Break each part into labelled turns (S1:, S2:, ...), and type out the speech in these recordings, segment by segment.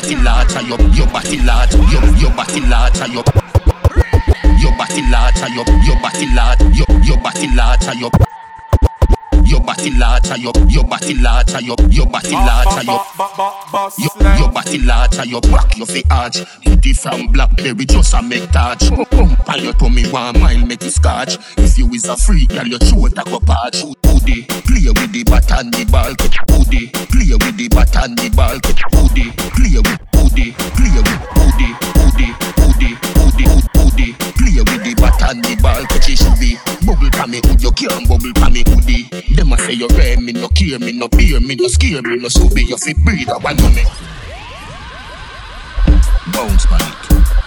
S1: body large, your your body large, your your body large, your your body large, your your body large, your your body large, your your body large, your your body large, your your body large, your your body large, your back your fi arch. It from blackberry just a make touch. Pump on your tummy one mile make it scotch. If you is a freak, girl, your throat a go patch. Hoodie, play with the bat and the ball, catch hoodie. Play with the bat and the ball, catch hoodie. Play with hoodie, play with hoodie, hoodie, hoodie, hoodie, hoodie. Play with the bat and the ball, catch it. Bubble pa me hood, you can't bubble pa me hoodie. Them a say you rare me, no care me, no beer me, no scare me, no so you fit breathe up and me. Bounce pan it,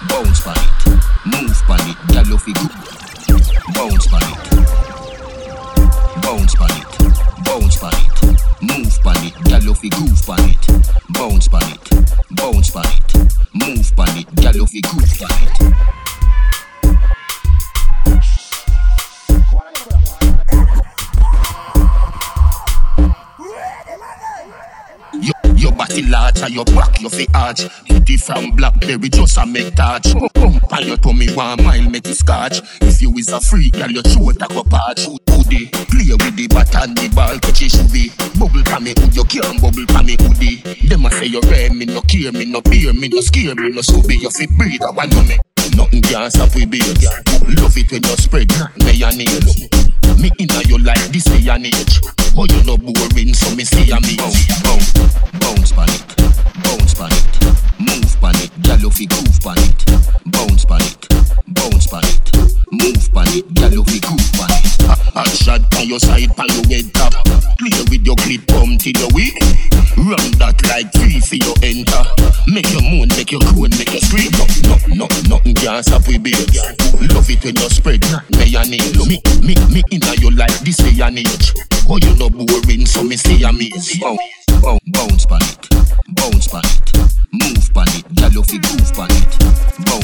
S1: bounce pan it, move pan it, gyal you fi good. Bounce pan it, pan it, gyal your body large and your back your fi arch. It from blackberry just a make touch. Pump on your tummy one mile make it scotch. If you is a freak, girl your a go patch. Hoodie, play with the bat and the ball catch should be. Bubble pa me hood, you can't bubble pa me hoodie. Them a say you rare me, no care me, no beer me, no scare me, no so you fi breathe a one me. Nothing can stop we babes. Love it when you spread mayonnaise. Me inna you like this day and you no boring, so me see a me. Bounce, groove pan it. Bounce pan it, bounce pan it, move pan it, gyal you fi groove pan it. Shot pan your side, pan your head top. Play with your clip, come till your weak. Run that like free for your enter. Make you moan, make you groan, make you scream. No, no, no, nothing can stop we. Love it when you spread mayonnaise. Me, me, me inna you like this day and age. Oh, you no boring, so me say amaze. Bounce, bounce, bounce pan it, bounce pan it, move pan it, gyal you fi groove pan it, bounce pan it,